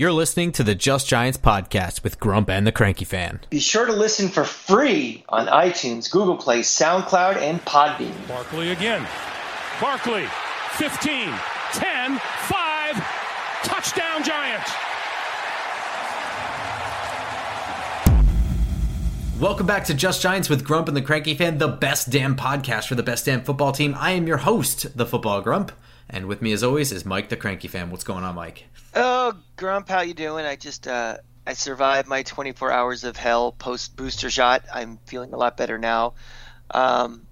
You're listening to the Just Giants podcast with Grump and the Cranky Fan. Be sure to listen for free on iTunes, Google Play, SoundCloud, and Podbean. Barkley again. Barkley, 15, 10, 5, touchdown Giants. Welcome back to Just Giants with Grump and the Cranky Fan, the best damn podcast for the best damn football team. I am your host, the Football Grump, and with me as always is Mike the Cranky Fan. What's going on, Mike? Oh, Grump, how you doing? I just uh, I survived my 24 hours of hell post booster shot. I'm feeling a lot better now. Um,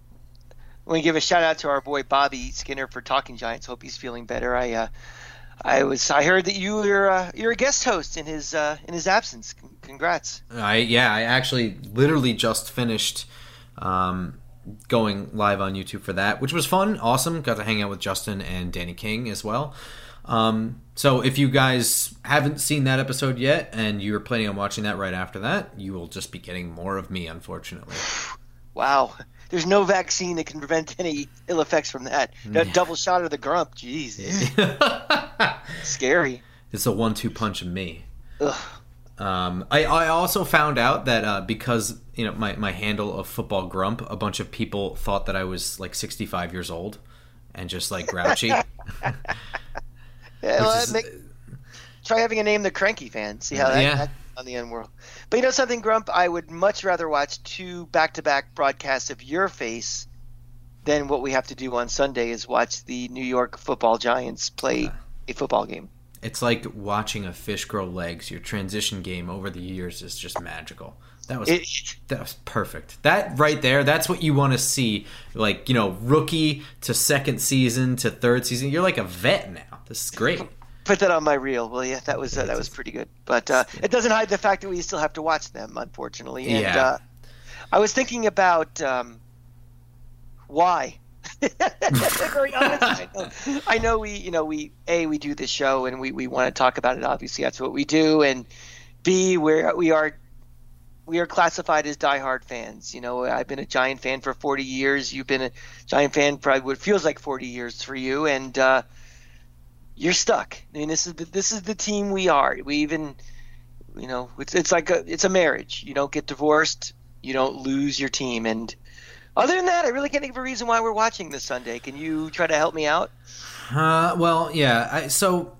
I want to give a shout out to our boy Bobby Skinner for Talking Giants. Hope he's feeling better. I uh, I was I heard that you were uh, you're a guest host in his uh, in his absence. Congrats. I yeah, I actually literally just finished um, going live on YouTube for that, which was fun, awesome. Got to hang out with Justin and Danny King as well. Um, so if you guys haven't seen that episode yet and you're planning on watching that right after that, you will just be getting more of me, unfortunately. Wow. There's no vaccine that can prevent any ill effects from that. That yeah. double shot of the grump, jeez. Scary. It's a one-two punch of me. Ugh. Um, I, I also found out that uh, because you know my, my handle of football grump, a bunch of people thought that I was like 65 years old and just like grouchy. Yeah, well, is, make, try having a name the Cranky Fan. See how that, yeah. that on the end world. But you know something, Grump? I would much rather watch two back-to-back broadcasts of your face than what we have to do on Sunday is watch the New York Football Giants play a football game. It's like watching a fish grow legs. Your transition game over the years is just magical. That was it, that was perfect. That right there, that's what you want to see. Like you know, rookie to second season to third season. You're like a vet now. This is great. Put that on my reel, will you? That was uh, that was pretty good. But uh, it doesn't hide the fact that we still have to watch them, unfortunately. And yeah. uh, I was thinking about um, why. very honest. I know, I know we, you know, we a we do this show and we, we want to talk about it. Obviously, that's what we do. And b where we are we are classified as diehard fans. You know, I've been a Giant fan for 40 years. You've been a Giant fan for what feels like 40 years for you, and uh, you're stuck. I mean, this is the, this is the team we are. We even, you know, it's it's like a it's a marriage. You don't get divorced, you don't lose your team. And other than that, I really can't think of a reason why we're watching this Sunday. Can you try to help me out? Uh, well, yeah. I, so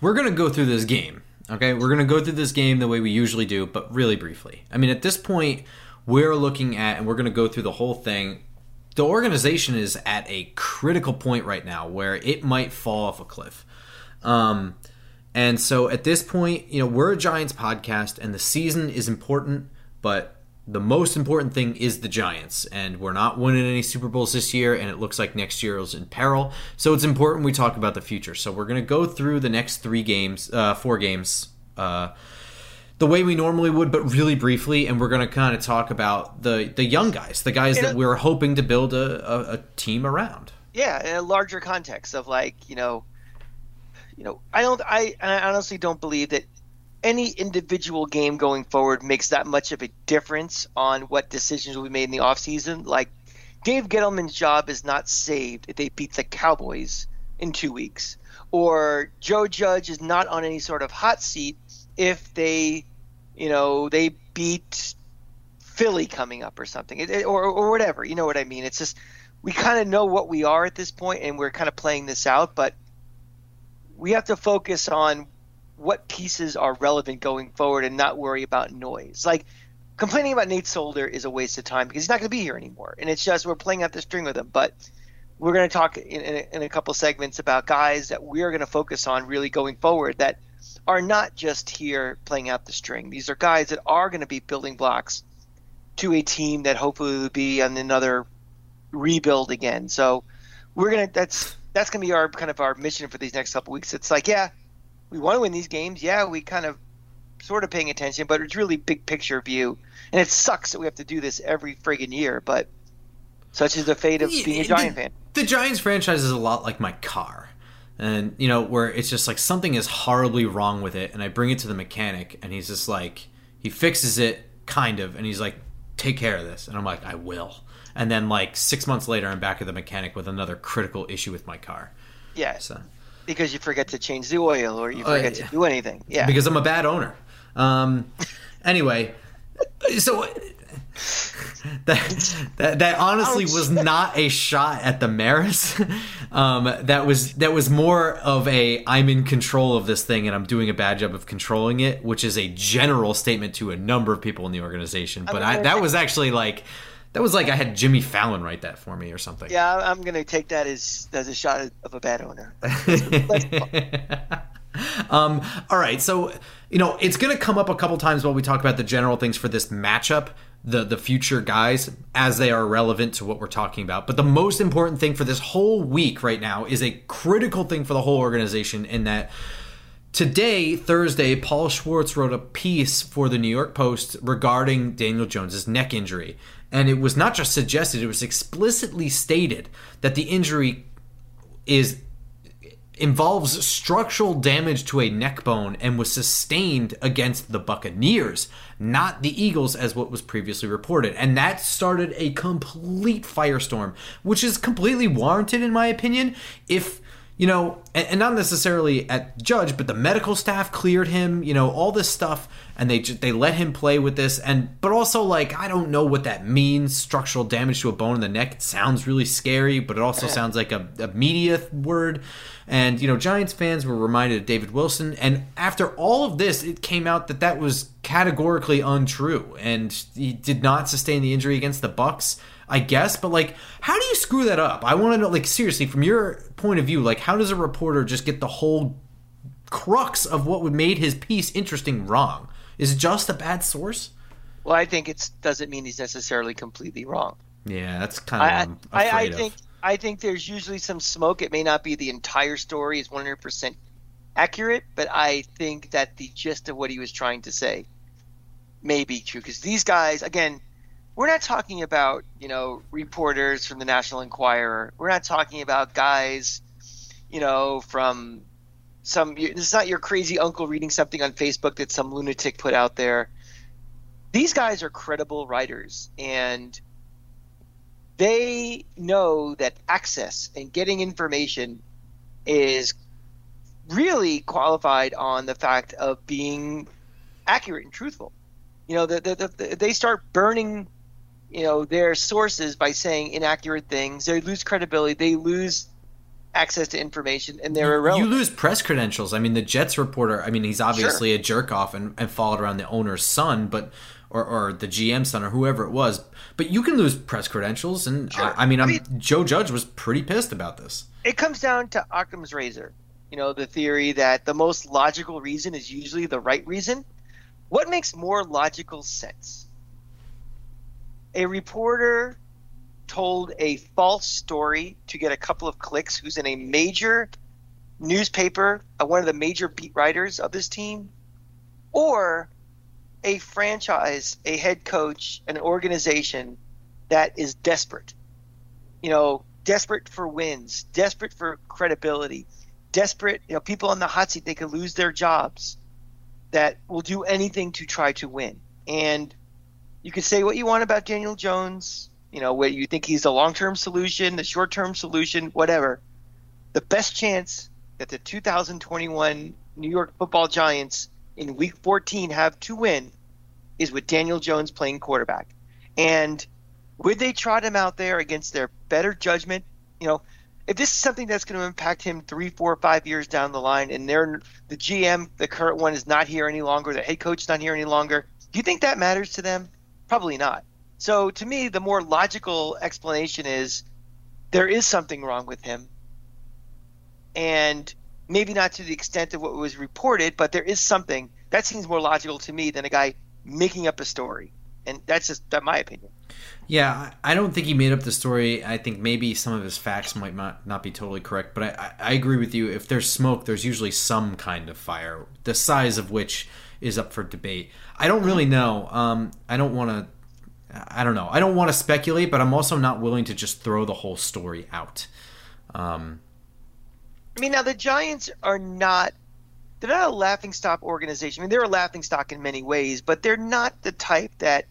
we're gonna go through this game. Okay, we're gonna go through this game the way we usually do, but really briefly. I mean, at this point, we're looking at, and we're gonna go through the whole thing the organization is at a critical point right now where it might fall off a cliff. Um, and so at this point, you know, we're a Giants podcast and the season is important, but the most important thing is the Giants. And we're not winning any Super Bowls this year, and it looks like next year is in peril. So it's important we talk about the future. So we're going to go through the next three games, uh, four games. Uh, the way we normally would, but really briefly, and we're going to kind of talk about the the young guys, the guys that we're hoping to build a, a, a, team around. Yeah, in a larger context of like you know, you know, I don't, I, I honestly don't believe that any individual game going forward makes that much of a difference on what decisions will be made in the offseason. Like Dave Gettleman's job is not saved if they beat the Cowboys in two weeks, or Joe Judge is not on any sort of hot seat if they, you know, they beat Philly coming up or something, it, or or whatever. You know what I mean? It's just we kind of know what we are at this point, and we're kind of playing this out, but we have to focus on what pieces are relevant going forward and not worry about noise. Like complaining about Nate Solder is a waste of time because he's not going to be here anymore, and it's just we're playing out the string with him. But we're going to talk in, in, a, in a couple segments about guys that we're going to focus on really going forward that are not just here playing out the string. These are guys that are going to be building blocks to a team that hopefully will be on another rebuild again. So we're gonna that's that's gonna be our kind of our mission for these next couple weeks. It's like yeah, we want to win these games. Yeah, we kind of sort of paying attention, but it's really big picture view. And it sucks that we have to do this every friggin' year, but such is the fate of being a Giant the, fan. The Giants franchise is a lot like my car and you know where it's just like something is horribly wrong with it and i bring it to the mechanic and he's just like he fixes it kind of and he's like take care of this and i'm like i will and then like six months later i'm back at the mechanic with another critical issue with my car yeah so Because you forget to change the oil or you forget uh, to do anything. Yeah. Because I'm a bad owner. Um, anyway, so that, that that honestly was not a shot at the Maras. Um, that was that was more of a I'm in control of this thing and I'm doing a bad job of controlling it, which is a general statement to a number of people in the organization. But I, that was actually like that was like I had Jimmy Fallon write that for me or something. Yeah, I'm gonna take that as as a shot of a bad owner. um, all right, so you know it's gonna come up a couple times while we talk about the general things for this matchup the the future guys as they are relevant to what we're talking about. But the most important thing for this whole week right now is a critical thing for the whole organization in that today, Thursday, Paul Schwartz wrote a piece for the New York Post regarding Daniel Jones's neck injury. And it was not just suggested, it was explicitly stated that the injury is involves structural damage to a neck bone and was sustained against the Buccaneers, not the Eagles, as what was previously reported. And that started a complete firestorm, which is completely warranted, in my opinion, if you know, and, and, not necessarily at Judge, but the medical staff cleared him, you know, all this stuff, and they they let him play with this, and but also like I don't know what that means. Structural damage to a bone in the neck it sounds really scary, but it also sounds like a, a media word. And you know, Giants fans were reminded of David Wilson, and after all of this, it came out that that was categorically untrue, and he did not sustain the injury against the Bucks. I guess, but like, how do you screw that up? I want to know, like, seriously, from your point of view, like, how does a reporter just get the whole crux of what would made his piece interesting wrong? Is it just a bad source? Well, I think it doesn't mean he's necessarily completely wrong. Yeah, that's kind of I, I, I think I think there's usually some smoke. It may not be the entire story is 100% accurate, but I think that the gist of what he was trying to say may be true because these guys, again, we're not talking about you know reporters from the National Enquirer. We're not talking about guys, you know, from some. This is not your crazy uncle reading something on Facebook that some lunatic put out there. These guys are credible writers, and they know that access and getting information is really qualified on the fact of being accurate and truthful. You know, the, the, the, they start burning you know their sources by saying inaccurate things. They lose credibility. They lose access to information, and they're irrelevant. You lose press credentials. I mean, the Jets reporter. I mean, he's obviously sure. a jerk off and, and followed around the owner's son, but or, or the GM son or whoever it was. But you can lose press credentials, and sure. I, I, mean, I mean, Joe Judge was pretty pissed about this. It comes down to Occam's razor. You know, the theory that the most logical reason is usually the right reason. What makes more logical sense? A reporter told a false story to get a couple of clicks who's in a major newspaper, uh, one of the major beat writers of this team, or a franchise, a head coach, an organization that is desperate. You know, desperate for wins, desperate for credibility, desperate, you know, people on the hot seat, they could lose their jobs that will do anything to try to win. And you can say what you want about Daniel Jones, you know, whether you think he's the long term solution, the short term solution, whatever. The best chance that the 2021 New York football Giants in week 14 have to win is with Daniel Jones playing quarterback. And would they trot him out there against their better judgment? You know, if this is something that's going to impact him three, four, five years down the line, and they're the GM, the current one, is not here any longer, the head coach is not here any longer, do you think that matters to them? Probably not. So to me, the more logical explanation is there is something wrong with him, and maybe not to the extent of what was reported, but there is something that seems more logical to me than a guy making up a story, and that's just that my opinion. Yeah, I don't think he made up the story. I think maybe some of his facts might not, not be totally correct, but I, I agree with you. If there's smoke, there's usually some kind of fire, the size of which is up for debate. I don't really know. Um, I don't want to. I don't know. I don't want to speculate, but I'm also not willing to just throw the whole story out. Um, I mean, now the Giants are not. They're not a laughing stock organization. I mean, they're a laughing stock in many ways, but they're not the type that.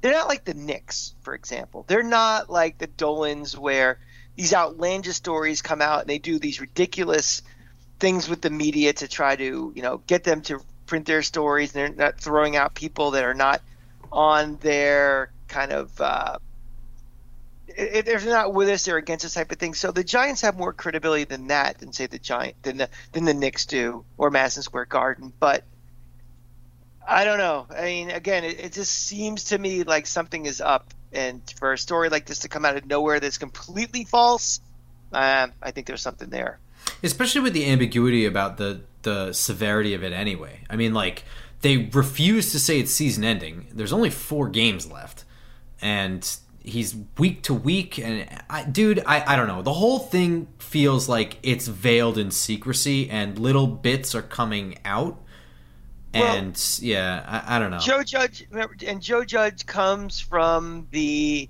They're not like the Knicks, for example. They're not like the Dolans, where these outlandish stories come out and they do these ridiculous things with the media to try to you know get them to print their stories. They're not throwing out people that are not on their kind of. Uh, if they're not with us, they're against us type of thing. So the Giants have more credibility than that, than say the Giant, than the than the Knicks do, or Madison Square Garden. But I don't know. I mean, again, it, it just seems to me like something is up, and for a story like this to come out of nowhere that's completely false, um, I think there's something there. Especially with the ambiguity about the the severity of it. Anyway, I mean, like they refuse to say it's season ending. There's only four games left, and he's week to week and I, dude I, I don't know the whole thing feels like it's veiled in secrecy and little bits are coming out and well, yeah I, I, don't know joe judge and joe judge comes from the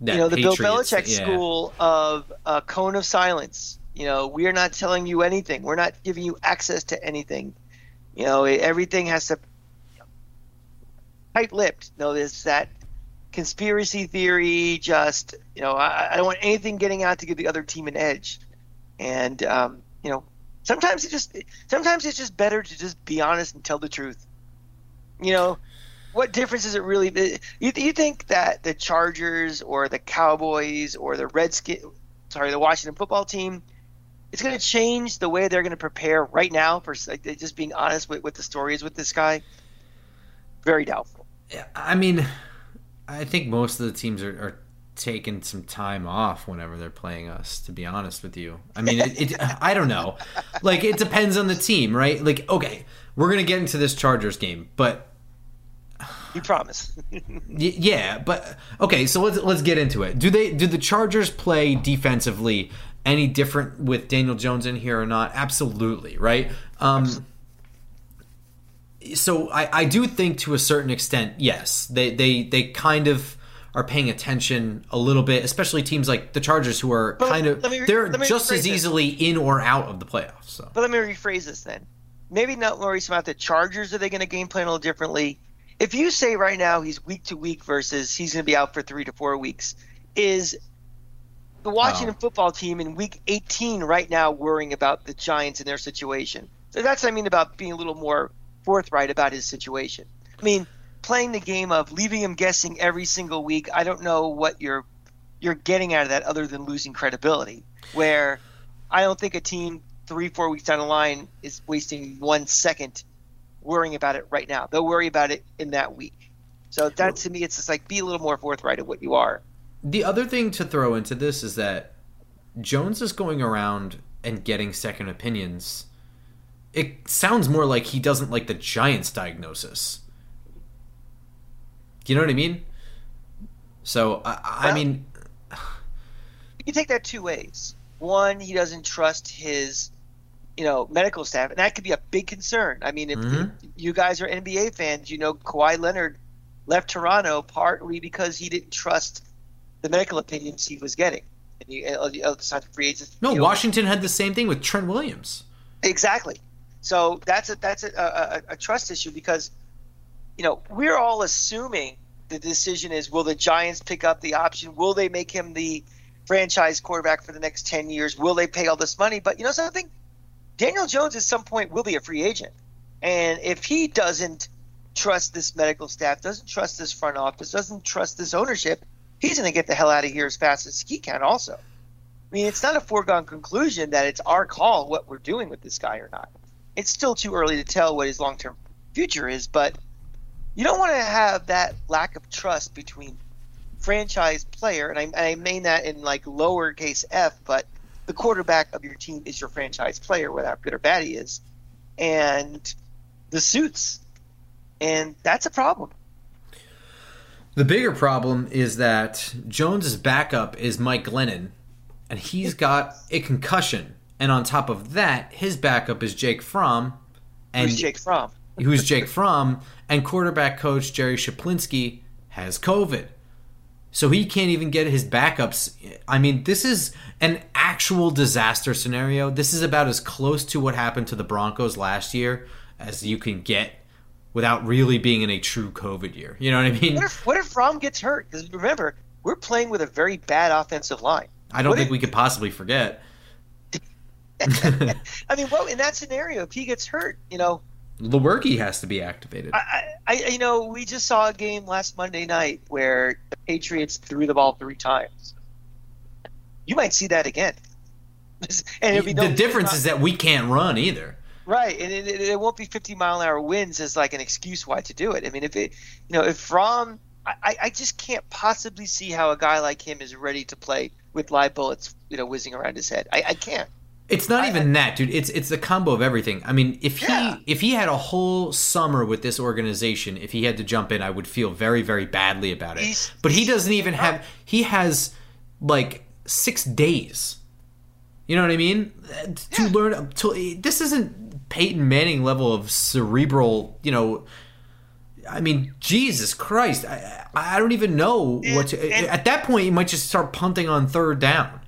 that you know the Patriots, bill belichick yeah. school of a cone of silence you know we are not telling you anything we're not giving you access to anything you know everything has to tight-lipped you know there's that conspiracy theory. Just you know, I, I, don't want anything getting out to give the other team an edge. And um, you know, sometimes it just sometimes it's just better to just be honest and tell the truth. You know, what difference is it really? You, you think that the Chargers or the Cowboys or the Redskins, sorry, the Washington football team, it's going to change the way they're going to prepare right now for like, just being honest with what the story is with this guy? Very doubtful. I mean, I think most of the teams are, are taking some time off whenever they're playing us. To be honest with you, I mean, it, it, I don't know. Like, it depends on the team, right? Like, okay, we're gonna get into this Chargers game, but you promise. yeah, but okay. So let's let's get into it. Do they do the Chargers play defensively any different with Daniel Jones in here or not? Absolutely, right. Um, so I, I do think to a certain extent, yes, they, they, they kind of are paying attention a little bit, especially teams like the Chargers who are but kind of re- they're just as easily this. in or out of the playoffs. So. But let me rephrase this then. Maybe not worry about the Chargers. Are they going to game plan a little differently? If you say right now he's week to week versus he's going to be out for three to four weeks, is the Washington oh. football team in week 18 right now worrying about the Giants and their situation? So that's what I mean about being a little more forthright about his situation. I mean, playing the game of leaving him guessing every single week, I don't know what you're you're getting out of that other than losing credibility. Where I don't think a team three, four weeks down the line is wasting one second worrying about it right now. They'll worry about it in that week. So that to me, it's just like be a little more forthright of what you are. The other thing to throw into this is that Jones is going around and getting second opinions it sounds more like he doesn't like the Giants diagnosis. You know what I mean? So I, I mean, you can take that two ways. One, he doesn't trust his, you know, medical staff, and that could be a big concern. I mean, if, mm-hmm. if you guys are NBA fans, you know Kawhi Leonard left Toronto partly because he didn't trust the medical opinions he was getting. And you, uh, free agents. No, Washington had the same thing with Trent Williams. Exactly. So that's a that's a, a, a trust issue because you know we're all assuming the decision is will the Giants pick up the option? Will they make him the franchise quarterback for the next 10 years? Will they pay all this money? But you know something? Daniel Jones at some point will be a free agent. And if he doesn't trust this medical staff, doesn't trust this front office, doesn't trust this ownership, he's going to get the hell out of here as fast as he can also. I mean, it's not a foregone conclusion that it's our call what we're doing with this guy or not it's still too early to tell what his long term future is, but you don't want to have that lack of trust between franchise player, and I, and I mean that in like lowercase f, but the quarterback of your team is your franchise player, whether good or bad he is, and the suits, and that's a problem. The bigger problem is that Jones's backup is Mike Glennon, and he's got a concussion. And on top of that, his backup is Jake Fromm. And who's Jake Fromm? who's Jake Fromm? And quarterback coach Jerry Schuplinski has COVID. So he can't even get his backups. I mean, this is an actual disaster scenario. This is about as close to what happened to the Broncos last year as you can get without really being in a true COVID year. You know what I mean? What if, what if Fromm gets hurt? Because remember, we're playing with a very bad offensive line. I don't what think if, we could possibly forget I mean, well, in that scenario, if he gets hurt, you know, Lewerke has to be activated. I, I, you know, we just saw a game last Monday night where the Patriots threw the ball three times. You might see that again. and no, the difference is that we can't run either. Right, and it, it, it, won't be 50 mile an hour winds as like an excuse why to do it. I mean, if it, you know, if Fromm, I, I just can't possibly see how a guy like him is ready to play with live bullets, you know, whizzing around his head. I, I can't. It's not I, even that, dude. It's it's the combo of everything. I mean, if yeah. he if he had a whole summer with this organization, if he had to jump in, I would feel very very badly about it. He's, but he doesn't even have. He has like six days. You know what I mean? Uh, to yeah. learn to this isn't Peyton Manning level of cerebral. You know. I mean, Jesus Christ! I, I don't even know and, what to. And, at that point, you might just start punting on third down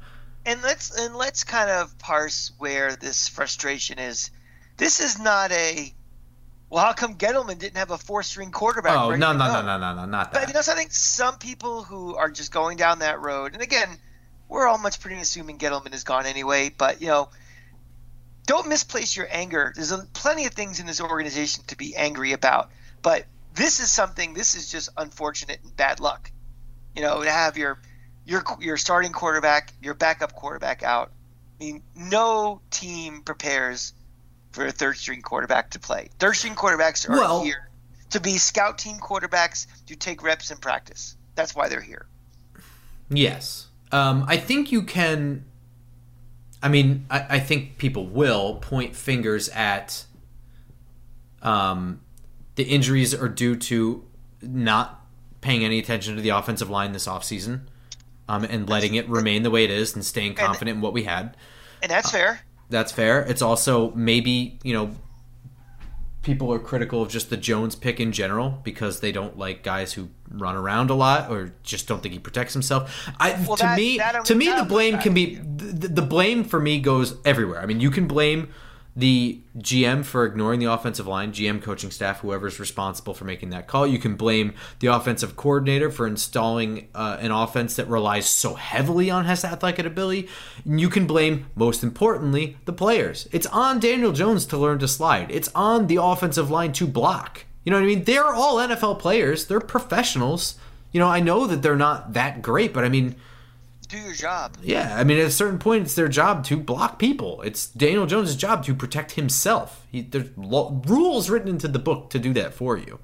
and let's and let's kind of parse where this frustration is. This is not a well, how come Gettleman didn't have a four-string quarterback? Oh no, no, no, no, no, no, not that. But you know, so I think some people who are just going down that road, and again, we're all much pretty assuming Gettleman is gone anyway. But you know, don't misplace your anger. There's a, plenty of things in this organization to be angry about, but this is something. This is just unfortunate and bad luck. You know, to have your your your starting quarterback, your backup quarterback out. I mean, no team prepares for a third string quarterback to play. Third string quarterbacks are well, here to be scout team quarterbacks to take reps in practice. That's why they're here. Yes. Um, I think you can. I mean, I, I think people will point fingers at um, the injuries are due to not paying any attention to the offensive line this offseason um, and letting it remain the way it is and staying confident and, in what we had. And that's fair. Uh, that's fair. It's also maybe, you know, people are critical of just the Jones pick in general because they don't like guys who run around a lot or just don't think he protects himself. I well, to that, me that, to me the blame can be the, the blame for me goes everywhere. I mean, you can blame the GM for ignoring the offensive line, GM coaching staff, whoever's responsible for making that call. You can blame the offensive coordinator for installing uh, an offense that relies so heavily on his athletic ability. And you can blame, most importantly, the players. It's on Daniel Jones to learn to slide, it's on the offensive line to block. You know what I mean? They're all NFL players, they're professionals. You know, I know that they're not that great, but I mean, do your job. Yeah, I mean, at a certain point, it's their job to block people. It's Daniel Jones' job to protect himself. He, there's lo- rules written into the book to do that for you.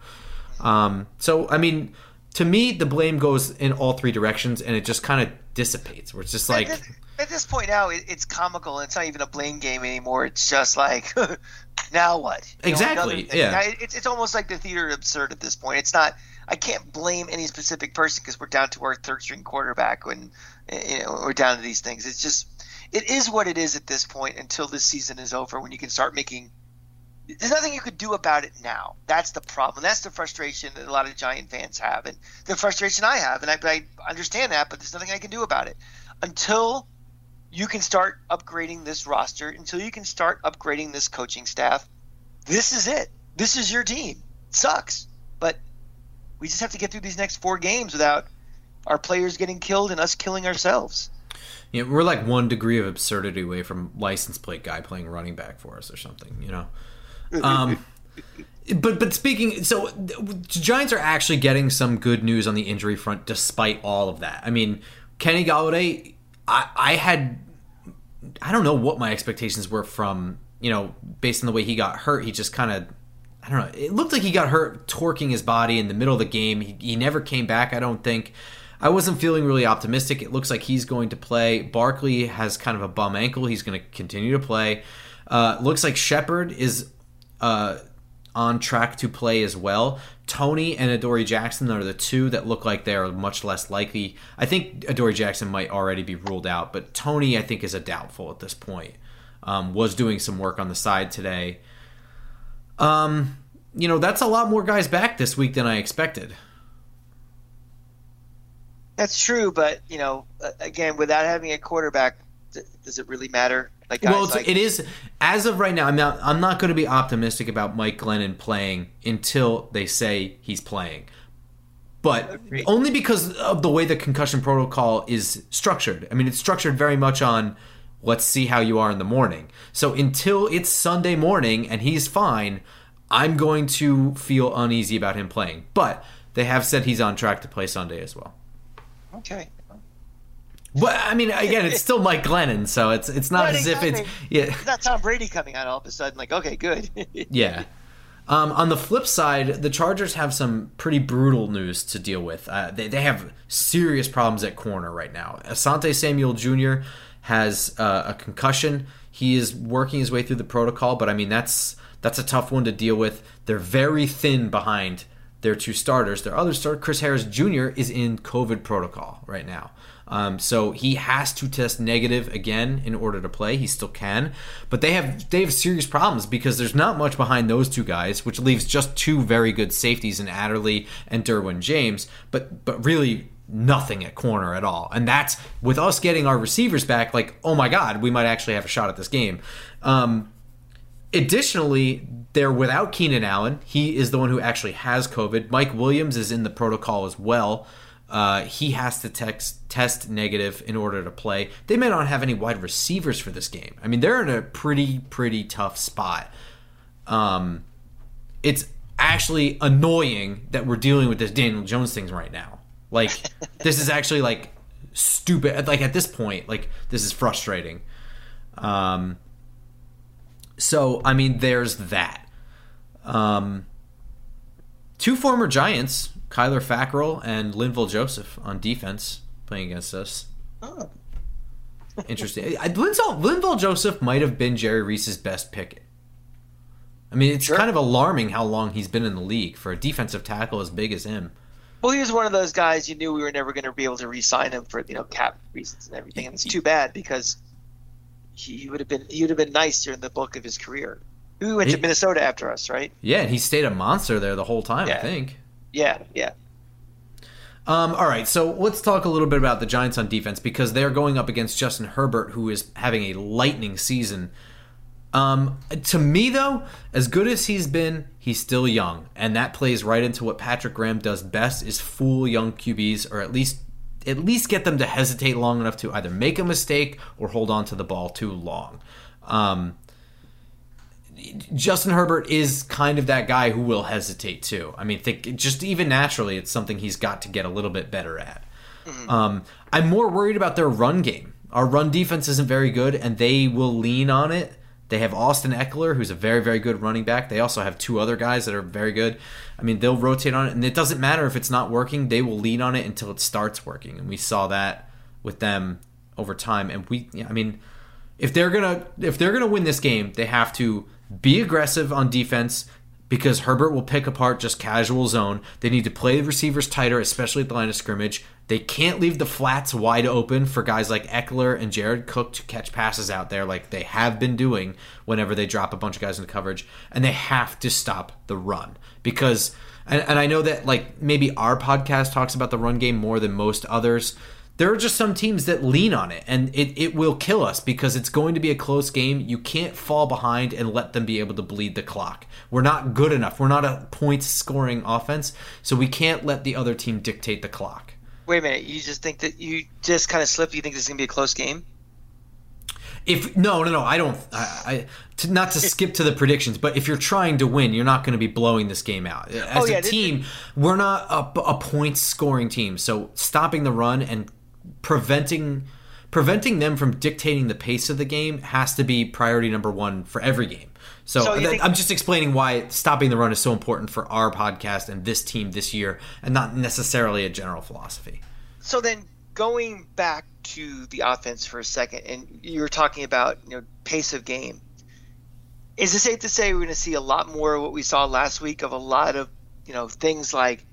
Um, so, I mean, to me, the blame goes in all three directions, and it just kind of dissipates. Where it's just like. At this, at this point now, it, it's comical. It's not even a blame game anymore. It's just like, now what? You exactly. Know, yeah. It's, it's almost like the theater absurd at this point. It's not. I can't blame any specific person because we're down to our third string quarterback when we're down to these things. It's just it is what it is at this point until this season is over when you can start making there's nothing you could do about it now. That's the problem. That's the frustration that a lot of Giant fans have, and the frustration I have. And I, I understand that, but there's nothing I can do about it until you can start upgrading this roster. Until you can start upgrading this coaching staff. This is it. This is your team. It sucks, but we just have to get through these next four games without our players getting killed and us killing ourselves. Yeah, we're like one degree of absurdity away from license plate guy playing running back for us or something, you know. Um, but but speaking, so Giants are actually getting some good news on the injury front, despite all of that. I mean, Kenny Golladay, I, I had, I don't know what my expectations were from you know, based on the way he got hurt. He just kind of I don't know. It looked like he got hurt torquing his body in the middle of the game. He, he never came back, I don't think. I wasn't feeling really optimistic. It looks like he's going to play. Barkley has kind of a bum ankle. He's going to continue to play. Uh, looks like Shepard is uh, on track to play as well. Toney and Adoree Jackson are the two that look like they are much less likely. I think Adoree Jackson might already be ruled out, but Toney, I think is a doubtful at this point. Um, was doing some work on the side today. Um, you know that's a lot more guys back this week than I expected. That's true, but you know, again, without having a quarterback, does it really matter? Like, well, like, it is as of right now. I'm not. I'm not going to be optimistic about Mike Glennon playing until they say he's playing, but only because of the way the concussion protocol is structured. I mean, it's structured very much on Let's see how you are in the morning. So until it's Sunday morning and he's fine, I'm going to feel uneasy about him playing. But they have said he's on track to play Sunday as well. Okay. But I mean, again, it's still Mike Glennon, so it's it's not Right, as if it's yeah It's not Tom Brady coming out all of a sudden, like, okay, good. yeah. Um, on the flip side, the Chargers have some pretty brutal news to deal with. Uh, they, they have serious problems at corner right now. Asante Samuel Jr. has uh, a concussion. He is working his way through the protocol, but I mean that's that's a tough one to deal with. They're very thin behind their two starters. Their other starter, Chris Harris Jr., is in COVID protocol right now. Um, so he has to test negative again in order to play. He still can, but they have they have serious problems because there's not much behind those two guys, which leaves just two very good safeties in Adderley and Derwin James. But but really nothing at corner at all. And that's with us getting our receivers back. Like oh my god, we might actually have a shot at this game. Um, Additionally, they're without Keenan Allen. He is the one who actually has COVID. Mike Williams is in the protocol as well. Uh, he has to text, test negative in order to play. They may not have any wide receivers for this game. I mean, they're in a pretty, pretty tough spot. Um, it's actually annoying that we're dealing with this Daniel Jones thing right now. Like, this is actually like stupid. Like at this point, like this is frustrating. Um, so I mean, there's that. Um, two former Giants, Kyler Fackrell and Linval Joseph, on defense playing against us. oh. Interesting. I- Linval, Linval Joseph might have been Jerry Reese's best pick. I mean, it's Sure. kind of alarming how long he's been in the league for a defensive tackle as big as him. Well, he was one of those guys you knew we were never going to be able to re-sign him for you know cap reasons and everything, and it's too bad because he would have been he would have been nice during the bulk of his career. He went to Minnesota after us, right? Yeah, and he stayed a monster there the whole time. I think. Yeah, yeah. Um, all right, so let's talk a little bit about the Giants on defense because they're going up against Justin Herbert, who is having a lightning season. Um, to me, though, as good as he's been, he's still young, and that plays right into what Patrick Graham does best: is fool young QBs, or at least at least get them to hesitate long enough to either make a mistake or hold on to the ball too long. Um, Justin Herbert is kind of that guy who will hesitate too. I mean, think just even naturally, it's something he's got to get a little bit better at. Um, I'm more worried about their run game. Our run defense isn't very good, and they will lean on it. They have Austin Ekeler, who's a very, very good running back. They also have two other guys that are very good. I mean, they'll rotate on it, and it doesn't matter if it's not working. They will lean on it until it starts working, and we saw that with them over time. And we, I mean, if they're gonna if they're gonna win this game, they have to be aggressive on defense because Herbert will pick apart just casual zone. They need to play the receivers tighter, especially at the line of scrimmage. They can't leave the flats wide open for guys like Ekeler and Jared Cook to catch passes out there like they have been doing whenever they drop a bunch of guys into coverage. And they have to stop the run because and, and I know that like maybe our podcast talks about the run game more than most others there are just some teams that lean on it and it, it will kill us because it's going to be a close game. You can't fall behind and let them be able to bleed the clock. We're not good enough. We're not a points scoring offense so we can't let the other team dictate the clock. Wait a minute, you just think that you just kind of slipped. You think this is going to be a close game? if no no no. I don't i, I to, not to skip to the predictions but if you're trying to win you're not going to be blowing this game out. As Oh, yeah, a this- team we're not a, a points scoring team so stopping the run and preventing preventing them from dictating the pace of the game has to be priority number one for every game so, So think- i'm just explaining why stopping the run is so important for our podcast and this team this year and not necessarily a general philosophy So then, going back to the offense for a second, and you were talking about you know pace of game. Is it safe to say we're going to see a lot more of what we saw last week of a lot of you know things like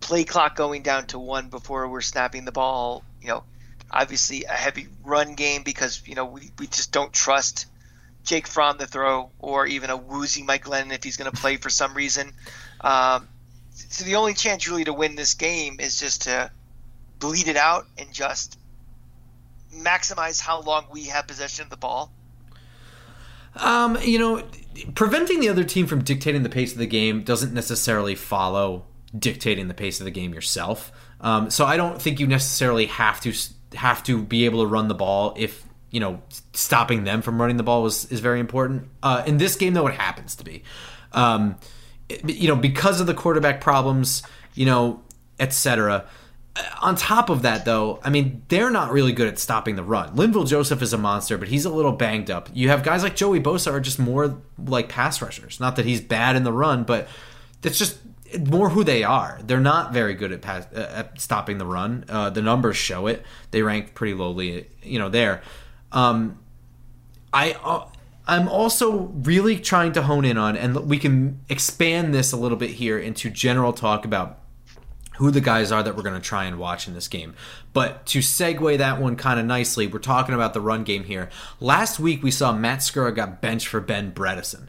play clock going down to one before we're snapping the ball? You know, obviously a heavy run game because you know we, we just don't trust Jake Fromm to throw or even a woozy Mike Glennon if he's going to play for some reason. Um, so the only chance really to win this game is just to bleed it out and just maximize how long we have possession of the ball. Um, you know, preventing the other team from dictating the pace of the game doesn't necessarily follow dictating the pace of the game yourself. Um, so I don't think you necessarily have to have to be able to run the ball if you know, stopping them from running the ball was is very important. Uh, in this game, though, it happens to be, um, it- you know, because of the quarterback problems, you know, etc. On top of that, though, I mean, they're not really good at stopping the run. Linval Joseph is a monster, but he's a little banged up. You have guys like Joey Bosa are just more like pass rushers. Not that he's bad in the run, but that's just more who they are. They're not very good at pass, uh, at stopping the run. Uh, the numbers show it. They rank pretty lowly, you know, there. Um, I uh, I'm also really trying to hone in on, and we can expand this a little bit here into general talk about who the guys are that we're going to try and watch in this game. But to segue that one kind of nicely, we're talking about the run game here. Last week we saw Matt Skura got benched for Ben Bredeson.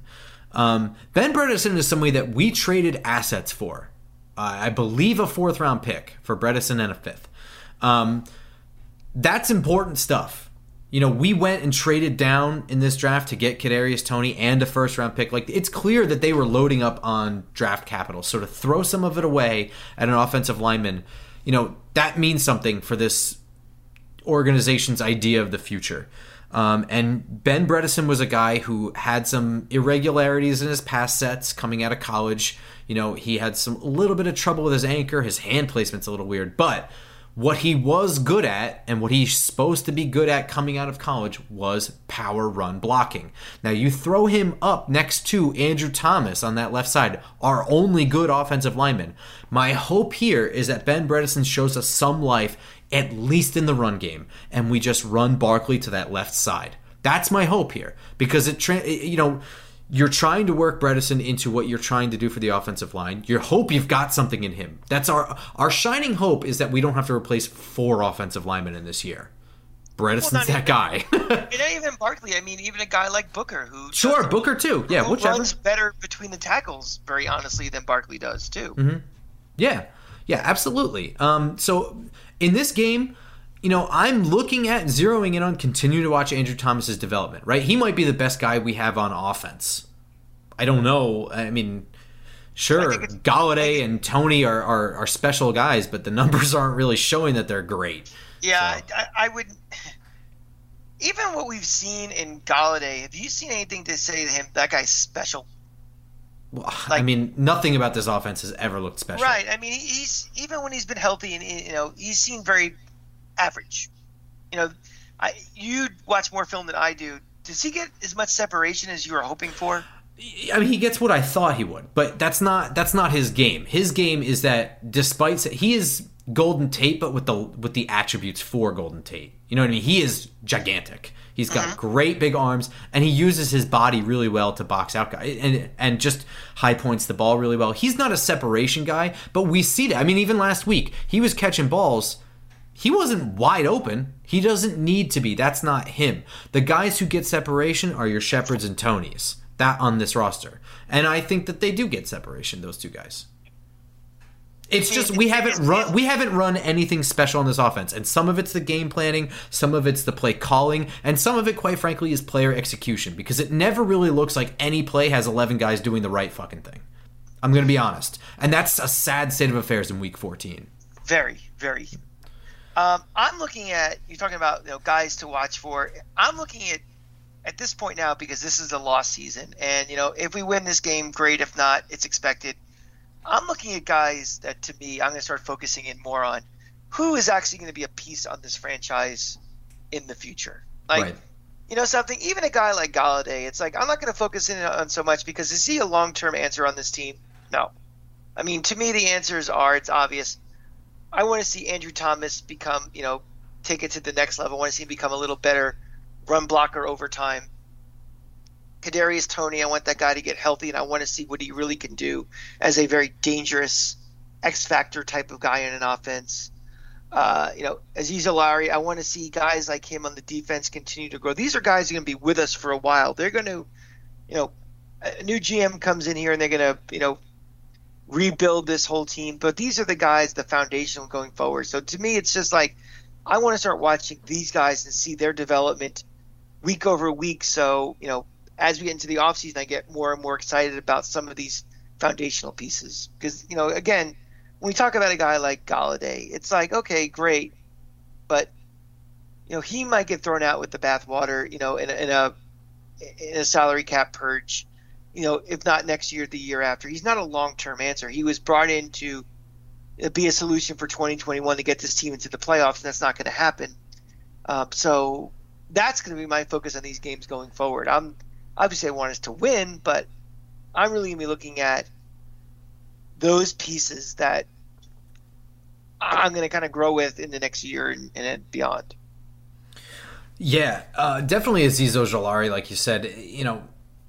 Um, ben Bredeson is somebody that we traded assets for. Uh, I believe a fourth round pick for Bredeson and a fifth. Um, that's important stuff. You know, we went and traded down in this draft to get Kadarius Toney and a first round pick. Like it's clear that they were loading up on draft capital. So to throw some of it away at an offensive lineman, you know, that means something for this organization's idea of the future. Um, and Ben Bredeson was a guy who had some irregularities in his pass sets coming out of college. You know, he had some a little bit of trouble with his anchor. His hand placement's a little weird, but what he was good at and what he's supposed to be good at coming out of college was power run blocking. Now you throw him up next to Andrew Thomas on that left side, our only good offensive lineman. My hope here is that Ben Bredeson shows us some life at least in the run game and we just run Barkley to that left side. That's my hope here because it tra- you know you're trying to work Bredeson into what you're trying to do for the offensive line. You hope you've got something in him. That's our our shining hope is that we don't have to replace four offensive linemen in this year. Bredeson's not that guy. And not even Barkley. I mean, even a guy like Booker, who sure, does- Booker too. Yeah, who whichever. runs better between the tackles, very honestly, than Barkley does too. Mm-hmm. Yeah, yeah, absolutely. Um, so in this game, you know, I'm looking at zeroing in on continue to watch Andrew Thomas's development. Right, he might be the best guy we have on offense. I don't know. I mean, sure, Golladay and Toney are, are are special guys, but the numbers aren't really showing that they're great. Yeah, So- I, I would. Even what we've seen in Golladay, have you seen anything to say to him? That guy's special, Well, I mean, nothing about this offense has ever looked special. right? I mean, he's even when he's been healthy, and you know, he's seen very average. You know, I you watch more film than I do. Does he get as much separation as you were hoping for? I mean, he gets what I thought he would, but that's not that's not his game. His game is that despite he is Golden Tate, but with the with the attributes for Golden Tate. You know what I mean? He is gigantic. He's got uh-huh. great big arms, and he uses his body really well to box out guys, and and just high points the ball really well. He's not a separation guy, but we see that. I mean, even last week he was catching balls. He wasn't wide open. He doesn't need to be. That's not him. The guys who get separation are your Shepards and Toneys. That on this roster, and I think that they do get separation. Those two guys. It's just we haven't run we haven't run anything special on this offense, and some of it's the game planning, some of it's the play calling, and some of it, quite frankly, is player execution because it never really looks like any play has eleven guys doing the right fucking thing. I'm to be honest, and that's a sad state of affairs in Week 14. Very, very. Um, I'm looking at you're talking about you know guys to watch for. I'm looking at at this point now because this is a lost season, and you know if we win this game, great. If not, it's expected. I'm looking at guys that to me I'm going to start focusing in more on who is actually going to be a piece on this franchise in the future. Like right. you know something, even a guy like Golladay, it's like I'm not going to focus in on so much because is he a long term answer on this team? No. I mean, to me, the answers are it's obvious. I want to see Andrew Thomas become, you know, take it to the next level. I want to see him become a little better run blocker over time. Kadarius Toney, I want that guy to get healthy, and I want to see what he really can do as a very dangerous X factor type of guy in an offense. Uh, you know, Azeez Ojulari, I want to see guys like him on the defense continue to grow. These are guys who are going to be with us for a while. They're going to, you know, a new GM comes in here and they're going to, you know, rebuild this whole team. But these are the guys, the foundational going forward. So to me, it's just like I want to start watching these guys and see their development week over week. So, you know, as we get into the offseason, I get more and more excited about some of these foundational pieces. Because, you know, again, when we talk about a guy like Golladay, it's like, okay, great. But you know, he might get thrown out with the bathwater, you know, in a, in a in a salary cap purge, you know, if not next year, the year after. He's not a long term answer. He was brought in to be a solution for 2021 to get this team into the playoffs, and that's not going to happen. Um, so that's going to be my focus on these games going forward. I'm obviously I want us to win, but I'm really to be looking at those pieces that I'm going to kind of grow with in the next year and, and beyond. Yeah, uh, definitely Azeez Ojulari, like you said, you know,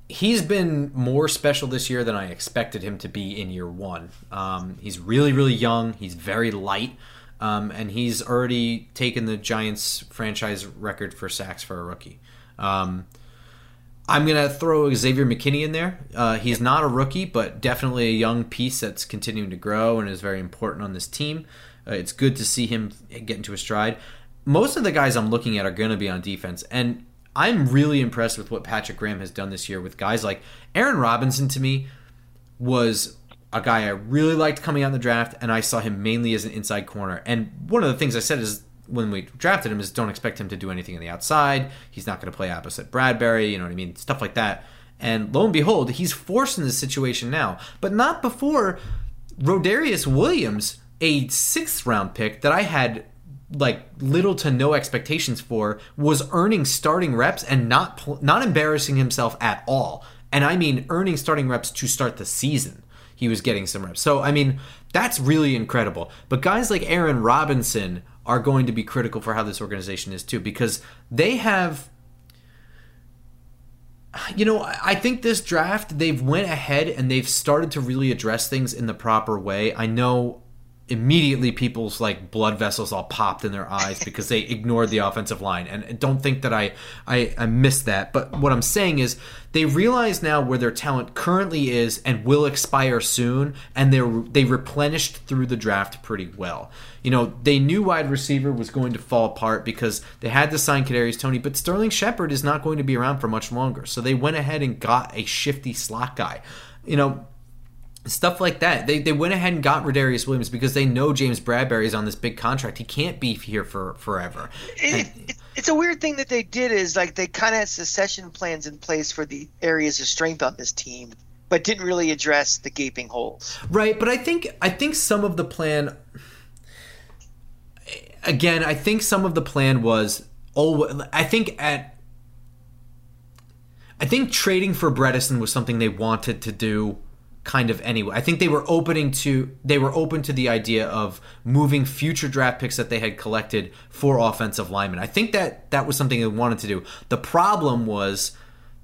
he's been more special this year than I expected him to be in year one. Um, he's really, really young. He's very light. Um, and he's already taken the Giants franchise record for sacks for a rookie. Um, I'm going to throw Xavier McKinney in there. Uh, he's not a rookie, but definitely a young piece that's continuing to grow and is very important on this team. Uh, it's good to see him get into a stride. Most of the guys I'm looking at are going to be on defense, and I'm really impressed with what Patrick Graham has done this year with guys like Aaron Robinson. To me, was a guy I really liked coming out in the draft, and I saw him mainly as an inside corner. And one of the things I said is when we drafted him is don't expect him to do anything on the outside. He's not going to play opposite Bradberry, you know what I mean? Stuff like that. And lo and behold, he's forced in this situation now, but not before Rodarius Williams, a sixth round pick that I had like little to no expectations for, was earning starting reps and not not embarrassing himself at all. And I mean earning starting reps to start the season. He was getting some reps. So I mean, that's really incredible. But guys like Aaron Robinson are going to be critical for how this organization is too because they have you know i think this draft they've went ahead and they've started to really address things in the proper way. I know immediately people's like blood vessels all popped in their eyes because they ignored the offensive line. And don't think that I, I i missed that. But what i'm saying is they realize now where their talent currently is and will expire soon and they're they replenished through the draft pretty well. You know they knew wide receiver was going to fall apart because they had to sign Kadarius Toney but Sterling Shepard is not going to be around for much longer. So they went ahead and got a shifty slot guy. You know stuff like that. They, they went ahead and got Rodarius Williams because they know James Bradberry is on this big contract. He can't be here for forever. It, it, it's a weird thing that they did is like they kind of had secession plans in place for the areas of strength on this team, but didn't really address the gaping holes. Right, but I think I think some of the plan. Again, I think some of the plan was oh, I think at. I think trading for Bredeson was something they wanted to do kind of anyway. I think they were opening to they were open to the idea of moving future draft picks that they had collected for offensive linemen. I think that that was something they wanted to do. The problem was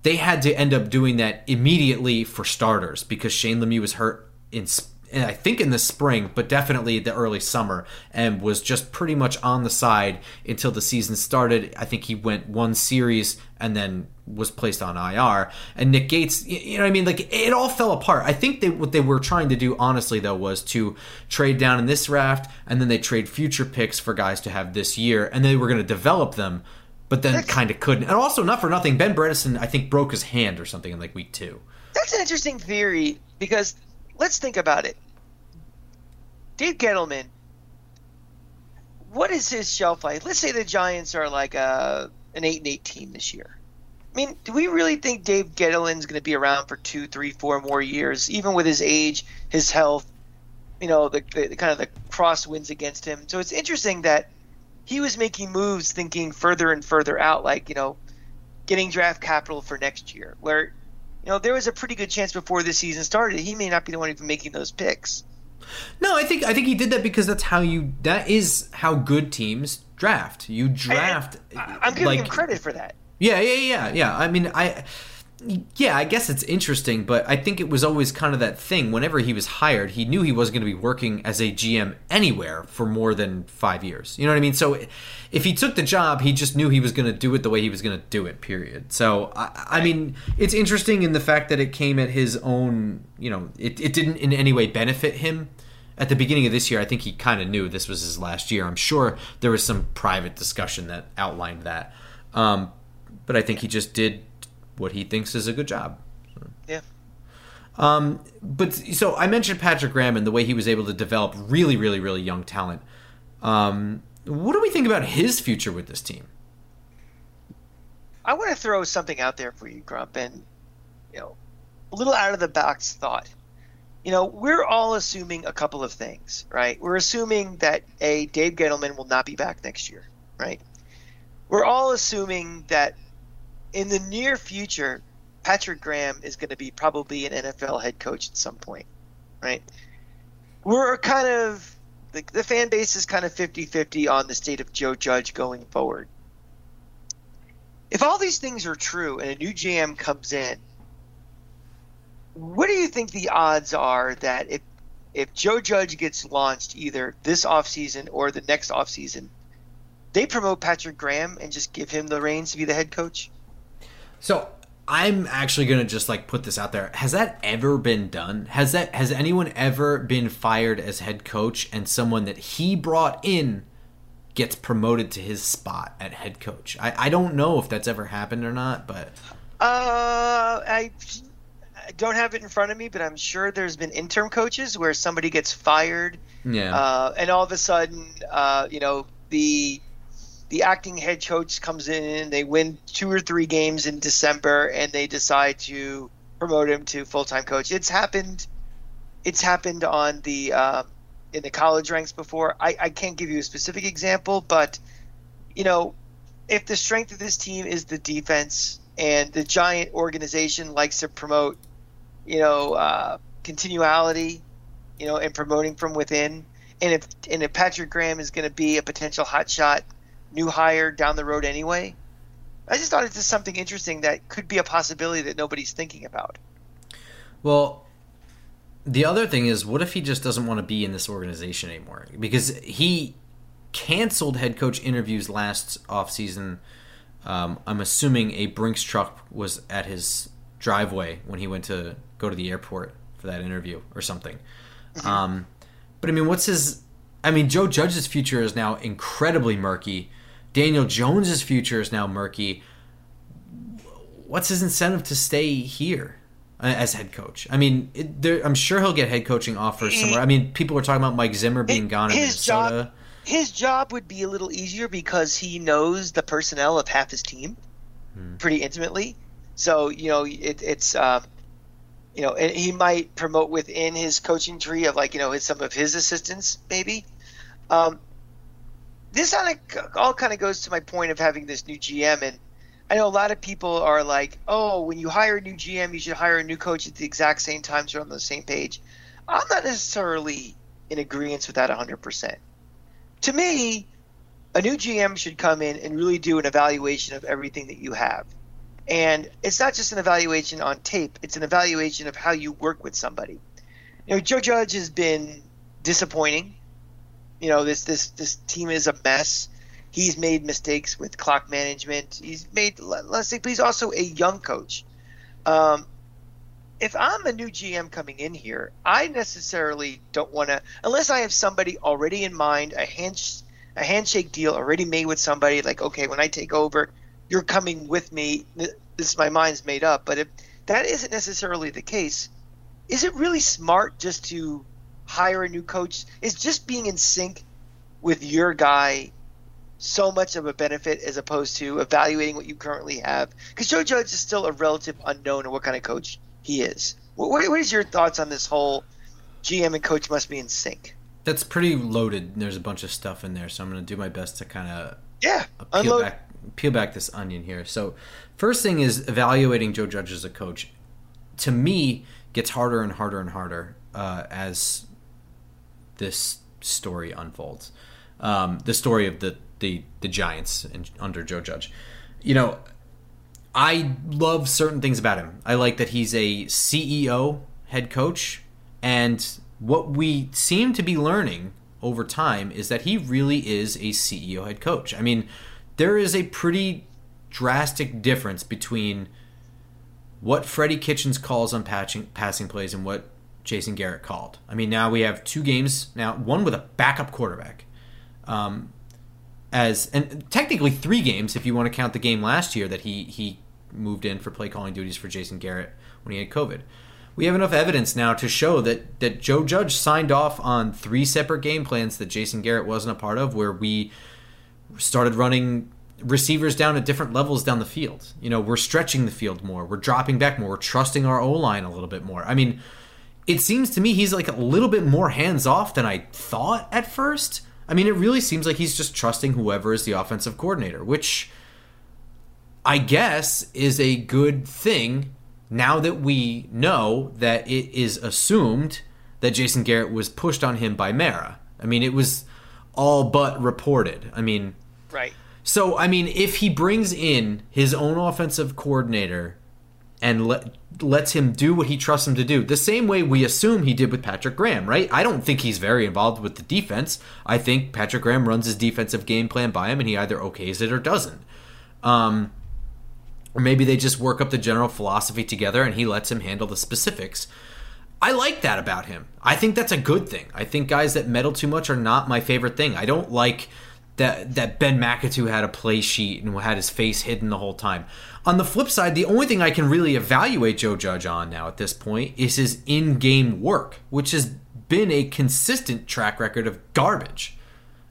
they had to end up doing that immediately for starters because Shane Lemieux was hurt in I think in the spring, but definitely the early summer, and was just pretty much on the side until the season started. I think he went one series and then was placed on IR. And Nick Gates, you know what I mean? Like it all fell apart. I think they, what they were trying to do, honestly, though, was to trade down in this draft, and then they trade future picks for guys to have this year, and they were going to develop them. But then kind of couldn't. And also, not for nothing, Ben Bredeson, I think, broke his hand or something in like week two. That's an interesting theory because let's think about it. Dave Gettleman, what is his shelf life? Let's say the Giants are like a, uh, an eight and eight team this year. I mean, do we really think Dave Gettleman's going to be around for two, three, four more years, even with his age, his health, you know, the, the kind of the crosswinds against him? So it's interesting that he was making moves thinking further and further out, like, you know, getting draft capital for next year, where, you know, there was a pretty good chance before the season started he may not be the one even making those picks. No, I think I think he did that because that's how you that is how good teams draft. You draft. I, am giving like, him credit for that. Yeah, yeah, yeah, yeah. I mean, I yeah, I guess it's interesting, but I think it was always kind of that thing. Whenever he was hired, he knew he wasn't going to be working as a GM anywhere for more than five years. You know what I mean? So if he took the job, he just knew he was going to do it the way he was going to do it, period. So, I, I, mean, it's interesting in the fact that it came at his own, you know, it, it didn't in any way benefit him. At the beginning of this year, I think he kind of knew this was his last year. I'm sure there was some private discussion that outlined that. Um, but I think he just did what he thinks is a good job. Yeah. Um, but so I mentioned Patrick Graham and the way he was able to develop really, really, really young talent. Um, what do we think about his future with this team? I want to throw something out there for you, Grump, and you know, a little out of the box thought. You know, we're all assuming a couple of things, right? We're assuming that a Dave Gettleman will not be back next year, right? We're all assuming that in the near future, Patrick Graham is going to be probably an NFL head coach at some point, right? We're kind of the, the fan base is kind of 50-50 on the state of Joe Judge going forward. If all these things are true and a new GM comes in, what do you think the odds are that if if Joe Judge gets launched either this offseason or the next offseason, they promote Patrick Graham and just give him the reins to be the head coach? So I'm actually gonna just like put this out there. Has that ever been done? Has that has anyone ever been fired as head coach and someone that he brought in gets promoted to his spot at head coach? I, I don't know if that's ever happened or not, but uh, I I don't have it in front of me, but I'm sure there's been interim coaches where somebody gets fired, yeah, uh, and all of a sudden, uh, you know, the the acting head coach comes in, they win two or three games in December, and they decide to promote him to full time coach. It's happened. It's happened on the uh, in the college ranks before. I, I can't give you a specific example, but you know, if the strength of this team is the defense, and the giant organization likes to promote you know, uh, continuality, you know, and promoting from within. And if and if Patrick Graham is going to be a potential hotshot new hire down the road anyway, I just thought it's just something interesting that could be a possibility that nobody's thinking about. Well, the other thing is, what if he just doesn't want to be in this organization anymore? Because he canceled head coach interviews last offseason. Um, I'm assuming a Brinks truck was at his driveway when he went to go to the airport for that interview or something. Mm-hmm. Um, but I mean, what's his? I mean, Joe Judge's future is now incredibly murky. Daniel Jones's future is now murky. What's his incentive to stay here uh, as head coach? I mean, it, there, I'm sure he'll get head coaching offers somewhere. I mean, people were talking about Mike Zimmer being gone in his Minnesota. Job, his job would be a little easier because he knows the personnel of half his team hmm. pretty intimately. So you know, it, it's um, you know, and he might promote within his coaching tree of like you know his, some of his assistants maybe. Um, this all kind of goes to my point of having this new GM, and I know a lot of people are like, "Oh, when you hire a new GM, you should hire a new coach at the exact same time, so you're on the same page." I'm not necessarily in agreement with that 100%. To me, a new GM should come in and really do an evaluation of everything that you have. And it's not just an evaluation on tape, it's an evaluation of how you work with somebody. You know, Joe Judge has been disappointing. You know, this this this team is a mess. He's made mistakes with clock management. He's made let's say, but he's also a young coach. Um, if I'm a new GM coming in here, I necessarily don't want to, unless I have somebody already in mind, a hand, a handshake deal already made with somebody. Like, okay, when I take over, you're coming with me. This my mind's made up. But if that isn't necessarily the case, is it really smart just to hire a new coach? Is just being in sync with your guy so much of a benefit as opposed to evaluating what you currently have? Because Joe Judge is still a relative unknown of what kind of coach he is. What, what is your thoughts on this whole GM and coach must be in sync? That's pretty loaded. There's a bunch of stuff in there, so I'm going to do my best to kind of yeah peel unload. back peel back this onion here. So, first thing is evaluating Joe Judge as a coach. To me, gets harder and harder and harder uh, as this story unfolds. Um, the story of the the the Giants under Joe Judge. You know, I love certain things about him. I like that he's a CEO head coach, and what we seem to be learning over time is that he really is a CEO head coach. I mean, there is a pretty drastic difference between what Freddie Kitchens calls on patching, passing plays and what Jason Garrett called. I mean, now we have two games now, one with a backup quarterback, um, as and technically three games if you want to count the game last year that he he moved in for play calling duties for Jason Garrett when he had COVID. We have enough evidence now to show that that Joe Judge signed off on three separate game plans that Jason Garrett wasn't a part of, where we started running receivers down at different levels down the field. You know, we're stretching the field more, we're dropping back more, we're trusting our O line a little bit more. I mean, it seems to me he's like a little bit more hands off than I thought at first. I mean, it really seems like he's just trusting whoever is the offensive coordinator, which I guess is a good thing now that we know that it is assumed that Jason Garrett was pushed on him by Mara. I mean, it was all but reported. I mean, right. So, I mean, if he brings in his own offensive coordinator and let, lets him do what he trusts him to do, the same way we assume he did with Patrick Graham, right? I don't think he's very involved with the defense. I think Patrick Graham runs his defensive game plan by him and he either okays it or doesn't. Um, or maybe they just work up the general philosophy together and he lets him handle the specifics. I like that about him. I think that's a good thing. I think guys that meddle too much are not my favorite thing. I don't like that that Ben McAdoo had a play sheet and had his face hidden the whole time. On the flip side, the only thing I can really evaluate Joe Judge on now at this point is his in-game work, which has been a consistent track record of garbage.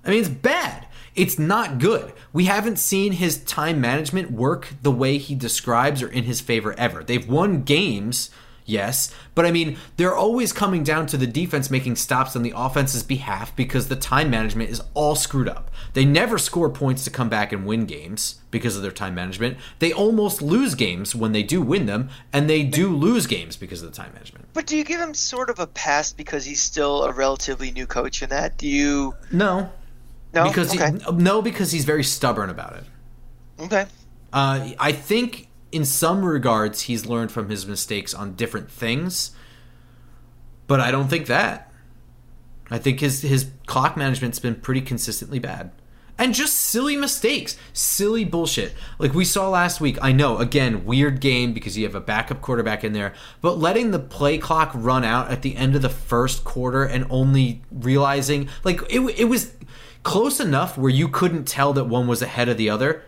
I mean, it's bad. It's not good. We haven't seen his time management work the way he describes or in his favor ever. They've won games Yes, but I mean, they're always coming down to the defense making stops on the offense's behalf because the time management is all screwed up. They never score points to come back and win games because of their time management. They almost lose games when they do win them, and they do lose games because of the time management. But do you give him sort of a pass because he's still a relatively new coach in that? Do you? No, no, because okay. he, no, because he's very stubborn about it. Okay. Uh, I think in some regards, he's learned from his mistakes on different things. But I don't think that. I think his his clock management's been pretty consistently bad. And just silly mistakes, silly bullshit. Like we saw last week. I know, again, weird game because you have a backup quarterback in there, but letting the play clock run out at the end of the first quarter and only realizing like it it was close enough where you couldn't tell that one was ahead of the other,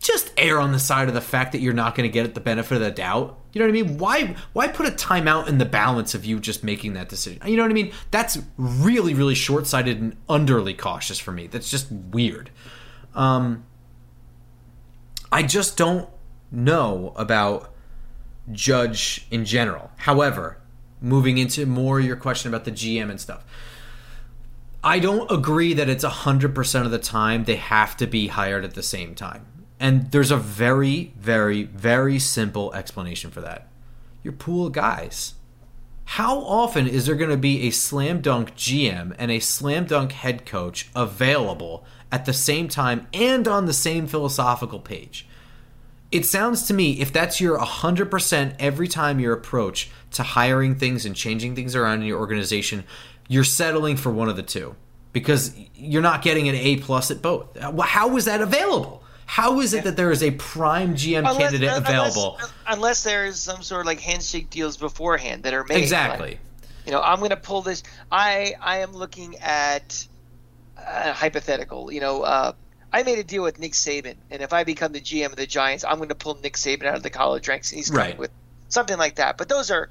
just err on the side of the fact that you're not going to get the benefit of the doubt. You know what I mean? Why why put a timeout in the balance of you just making that decision? You know what I mean? That's really really short-sighted and underly cautious for me. That's just weird. Um I just don't know about Judge in general. However, moving into more your question about the GM and stuff. I don't agree that it's 100% of the time they have to be hired at the same time. And there's a very, very, very simple explanation for that. Your pool of guys. How often is there going to be a slam dunk GM and a slam dunk head coach available at the same time and on the same philosophical page? It sounds to me, if that's your 100% every time your approach to hiring things and changing things around in your organization, you're settling for one of the two because you're not getting an A plus at both. How is that available? How is it that there is a prime GM unless, candidate available? Unless, unless, there is some sort of like handshake deals beforehand that are made. Exactly. Like, you know, I'm going to pull this. I I am looking at uh, hypothetical. You know, uh, I made a deal with Nick Saban, and if I become the GM of the Giants, I'm going to pull Nick Saban out of the college ranks, and he's coming right. with something like that. But those are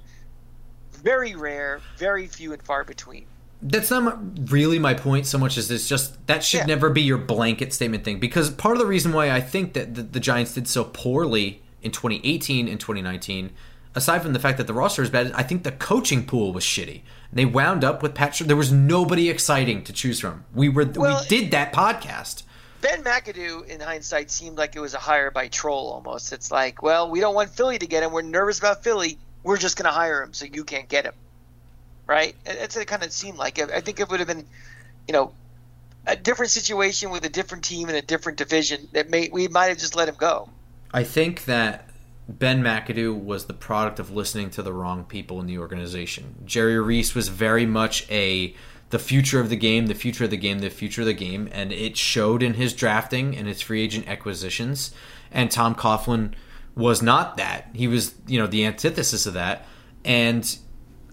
very rare, very few and far between that's not really my point so much as it's just that should yeah. never be your blanket statement thing. Because part of the reason why I think that the, the, Giants did so poorly in 2018 and 2019 aside from the fact that the roster is bad I think the coaching pool was shitty. They wound up with Pat there was nobody exciting to choose from. We were well, we did that podcast. Ben McAdoo in hindsight seemed like it was a hire by troll almost. It's like well we don't want Philly to get him. We're nervous about Philly. We're just going to hire him so you can't get him right? That's what it kind of seemed like. I think it would have been, you know, a different situation with a different team in a different division. That may we might have just let him go. I think that Ben McAdoo was the product of listening to the wrong people in the organization. Jerry Reese was very much a the future of the game, the future of the game, the future of the game, and it showed in his drafting and his free agent acquisitions. And Tom Coughlin was not that. He was, you know, the antithesis of that. And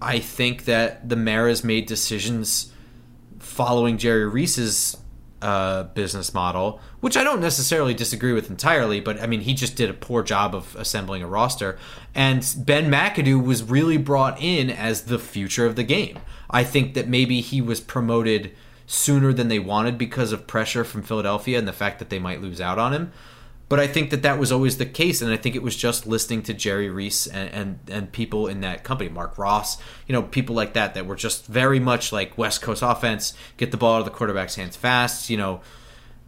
I think that the Maras made decisions following Jerry Reese's uh, business model, which I don't necessarily disagree with entirely, but I mean, he just did a poor job of assembling a roster. And Ben McAdoo was really brought in as the future of the game. I think that maybe he was promoted sooner than they wanted because of pressure from Philadelphia and the fact that they might lose out on him. But I think that that was always the case, and I think it was just listening to Jerry Reese and, and, and people in that company, Marc Ross, you know, people like that that were just very much like West Coast offense, get the ball out of the quarterback's hands fast, you know,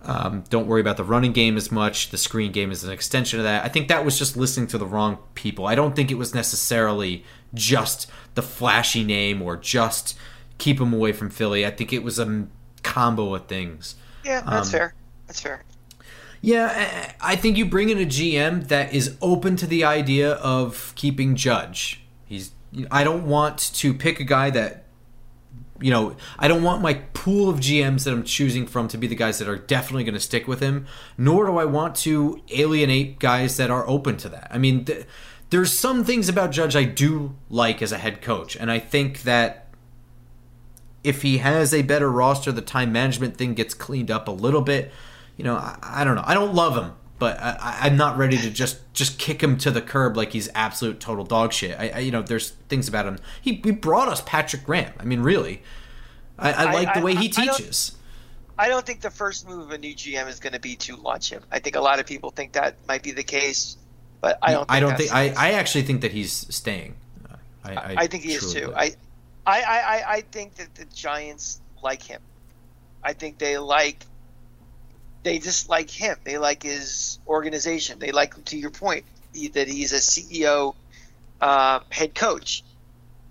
um, don't worry about the running game as much. The screen game is an extension of that. I think that was just listening to the wrong people. I don't think it was necessarily just the flashy name or just keep him away from Philly. I think it was a combo of things. Yeah, that's um, fair. That's fair. Yeah, I think you bring in a GM that is open to the idea of keeping Judge. He's. I don't want to pick a guy that you know, I don't want my pool of GMs that I'm choosing from to be the guys that are definitely going to stick with him, nor do I want to alienate guys that are open to that. I mean, th- there's some things about Judge I do like as a head coach, and I think that if he has a better roster, the time management thing gets cleaned up a little bit. You know, I, I don't know. I don't love him, but I, am not ready to just just kick him to the curb like he's absolute total dog shit. I, I you know, there's things about him. He, he brought us Patrick Graham. I mean, really, I, I like the way he teaches. I don't think the first move of a new GM is going to be to launch him. I think a lot of people think that might be the case, but I don't. Think I don't think. I, I actually think that he's staying. I, I, I think he is too. I, I, I, I think that the Giants like him. I think they like they just like him. They like his organization. They like, to your point, that he's a CEO, uh, head coach.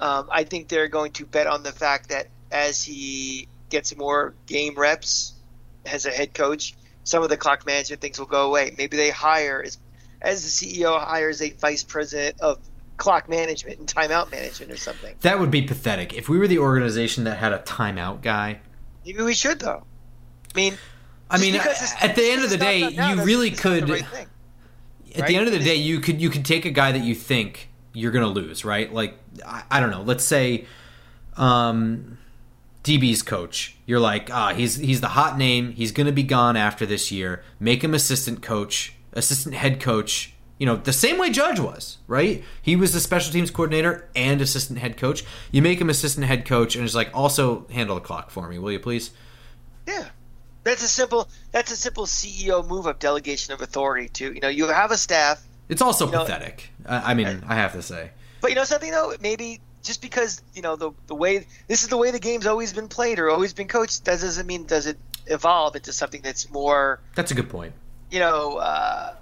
Um, I think they're going to bet on the fact that as he gets more game reps as a head coach, some of the clock management things will go away. Maybe they hire as as the CEO hires a vice president of clock management and timeout management or something. That would be pathetic. If we were the organization that had a timeout guy, maybe we should though. I mean, I mean, at the end of the day, you really could. Right thing, at the end of the day, you could you could take a guy that you think you're going to lose, right? Like I, I, don't know. Let's say um, DB's coach. You're like, ah, he's he's the hot name. He's going to be gone after this year. Make him assistant coach, assistant head coach. You know, the same way Judge was, right? He was the special teams coordinator and assistant head coach. You make him assistant head coach, and it's like, also handle the clock for me, will you please? Yeah, that's a simple. That's a simple CEO move of delegation of authority. To you know, you have a staff. It's also pathetic. Know, I mean, I have to say. But you know something though, maybe just because you know the the way this is the way the game's always been played or always been coached, that doesn't mean does it evolve into something that's more. That's a good point. You know, uh,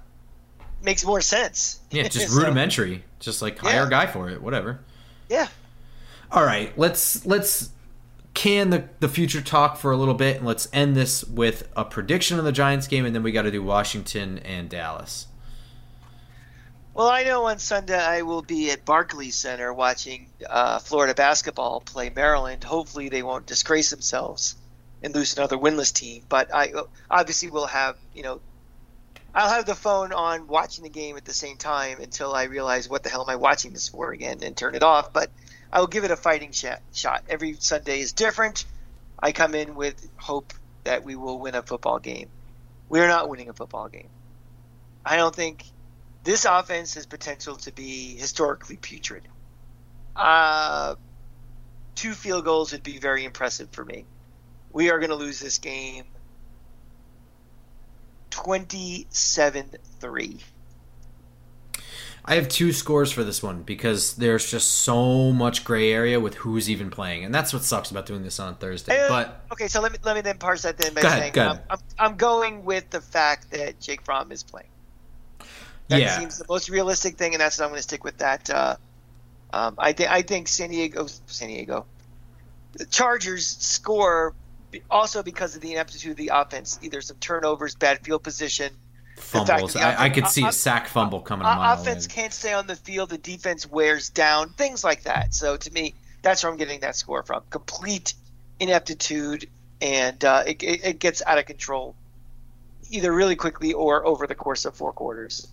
makes more sense. Yeah, just so, rudimentary. Just like hire yeah. a guy for it, whatever. Yeah. All right, let's let's can the, the future talk for a little bit and let's end this with a prediction of the Giants game and then we got to do Washington and Dallas. Well, I know on Sunday I will be at Barclays Center watching uh, Florida basketball play Maryland. Hopefully, they won't disgrace themselves and lose another winless team. But I obviously will have you know I'll have the phone on watching the game at the same time until I realize what the hell am I watching this for again and turn it off. But I will give it a fighting shot. Every Sunday is different. I come in with hope that we will win a football game. We are not winning a football game. I don't think this offense has potential to be historically putrid. Uh, two field goals would be very impressive for me. We are going to lose this game 27 3. I have two scores for this one because there's just so much gray area with who's even playing, and that's what sucks about doing this on Thursday. Uh, but okay, so let me let me then parse that then by saying ahead, I'm, I'm, I'm, going with the fact that Jake Fromm is playing. That yeah. seems the most realistic thing, and that's what I'm going to stick with that. Uh, um, I think I think San Diego, San Diego, the Chargers score also because of the ineptitude of the offense, either some turnovers, bad field position fumbles. I, I, could uh, see a uh, sack fumble uh, coming. A offense can't stay on the field. The defense wears down. Things like that. So to me, that's where I'm getting that score from. Complete ineptitude, and uh, it, it gets out of control, either really quickly or over the course of four quarters.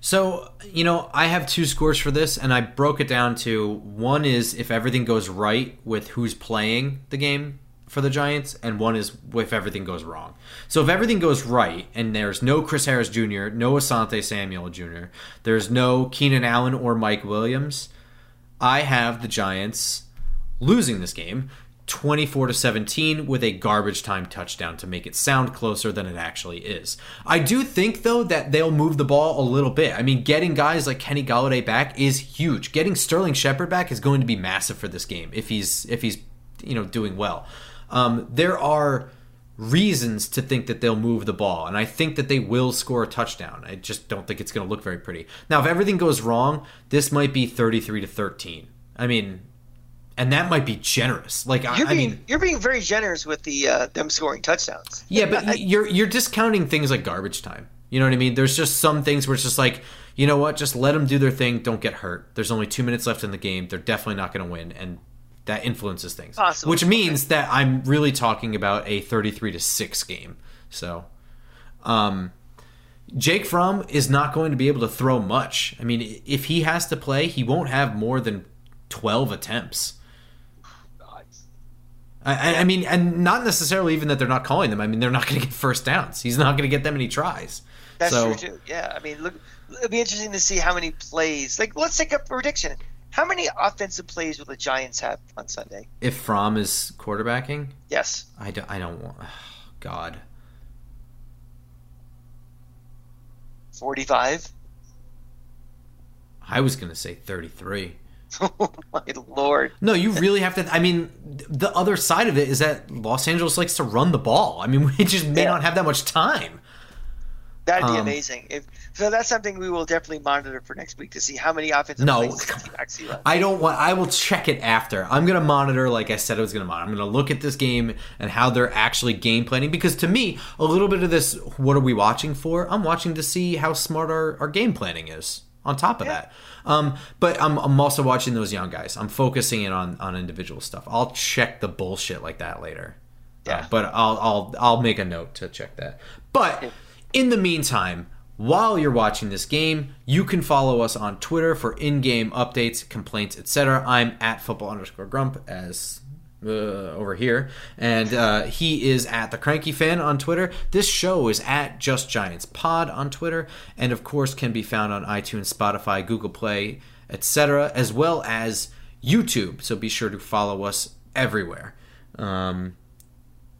So, you know, I have two scores for this, and I broke it down to one is if everything goes right with who's playing the game, for the Giants, and one is if everything goes wrong. So if everything goes right, and there's no Chris Harris Jr., no Asante Samuel Jr., there's no Keenan Allen or Mike Williams, I have the Giants losing this game 24 to 17 with a garbage time touchdown to make it sound closer than it actually is. I do think though that they'll move the ball a little bit. I mean, getting guys like Kenny Golladay back is huge. Getting Sterling Shepard back is going to be massive for this game if he's if he's you know doing well. Um, there are reasons to think that they'll move the ball, and I think that they will score a touchdown. I just don't think it's going to look very pretty. Now, if everything goes wrong, this might be 33 to 13. I mean, and that might be generous. Like You're I, I being mean, you're being very generous with the uh, them scoring touchdowns. yeah, but you're you're discounting things like garbage time. You know what I mean? There's just some things where it's just like, you know what? Just let them do their thing. Don't get hurt. There's only two minutes left in the game. They're definitely not going to win, and that influences things. Possible. Which means that I'm really talking about a 33 to six game. So, um, Jake Fromm is not going to be able to throw much. I mean, if he has to play, he won't have more than 12 attempts. I, I- mean, and not necessarily even that they're not calling them. I mean, they're not going to get first downs. He's not going to get that many tries. That's so, true too. Yeah, I mean, look, it'll be interesting to see how many plays. Like, let's take a prediction. How many offensive plays will the Giants have on Sunday? If Fromm is quarterbacking, Yes. I don't, I don't want. God. 45? I was going to say 33. Oh, my lord. No, you really have to. I mean, the other side of it is that Los Angeles likes to run the ball. I mean, we just may Yeah. not have that much time. That'd be Um, amazing. If So that's something we will definitely monitor for next week to see how many offensive No. plays. I don't want. I will check it after. I'm gonna monitor, like I said, I was gonna monitor. I'm gonna look at this game and how they're actually game planning. Because to me, a little bit of this, what are we watching for? I'm watching to see how smart our, our game planning is. On top of Yeah. that, um, but I'm, I'm also watching those young guys. I'm focusing in on on individual stuff. I'll check the bullshit like that later. Yeah. Uh, but I'll I'll I'll make a note to check that. But in the meantime, while you're watching this game, you can follow us on Twitter for in-game updates, complaints, etc. I'm at football underscore grump as uh, over here, and uh, he is at the Cranky Fan on Twitter. This show is at Just Giants Pod on Twitter, and of course can be found on iTunes, Spotify, Google Play, etc., as well as YouTube. So be sure to follow us everywhere. Um,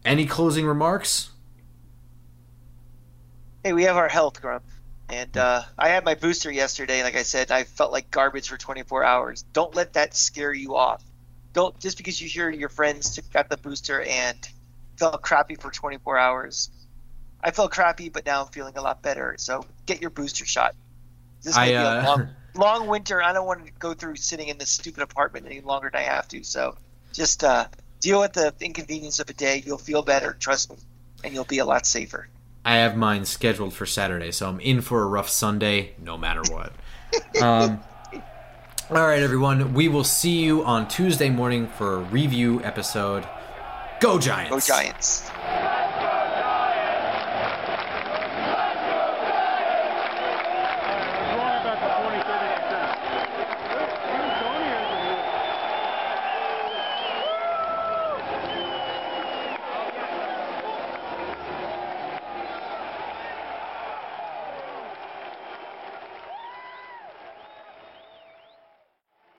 any closing remarks? Hey, we have our health grump. And uh, I had my booster yesterday. Like I said, I felt like garbage for 24 hours. Don't let that scare you off. Don't just because you hear your friends took, got the booster and felt crappy for 24 hours. I felt crappy, but now I'm feeling a lot better. So get your booster shot. This I, may be uh, a long, long winter. I don't want to go through sitting in this stupid apartment any longer than I have to. So just uh, deal with the inconvenience of a day. You'll feel better. Trust me, and you'll be a lot safer. I have mine scheduled for Saturday, so I'm in for a rough Sunday, no matter what. um, all right, everyone. We will see you on Tuesday morning for a review episode. Go Giants! Go Giants.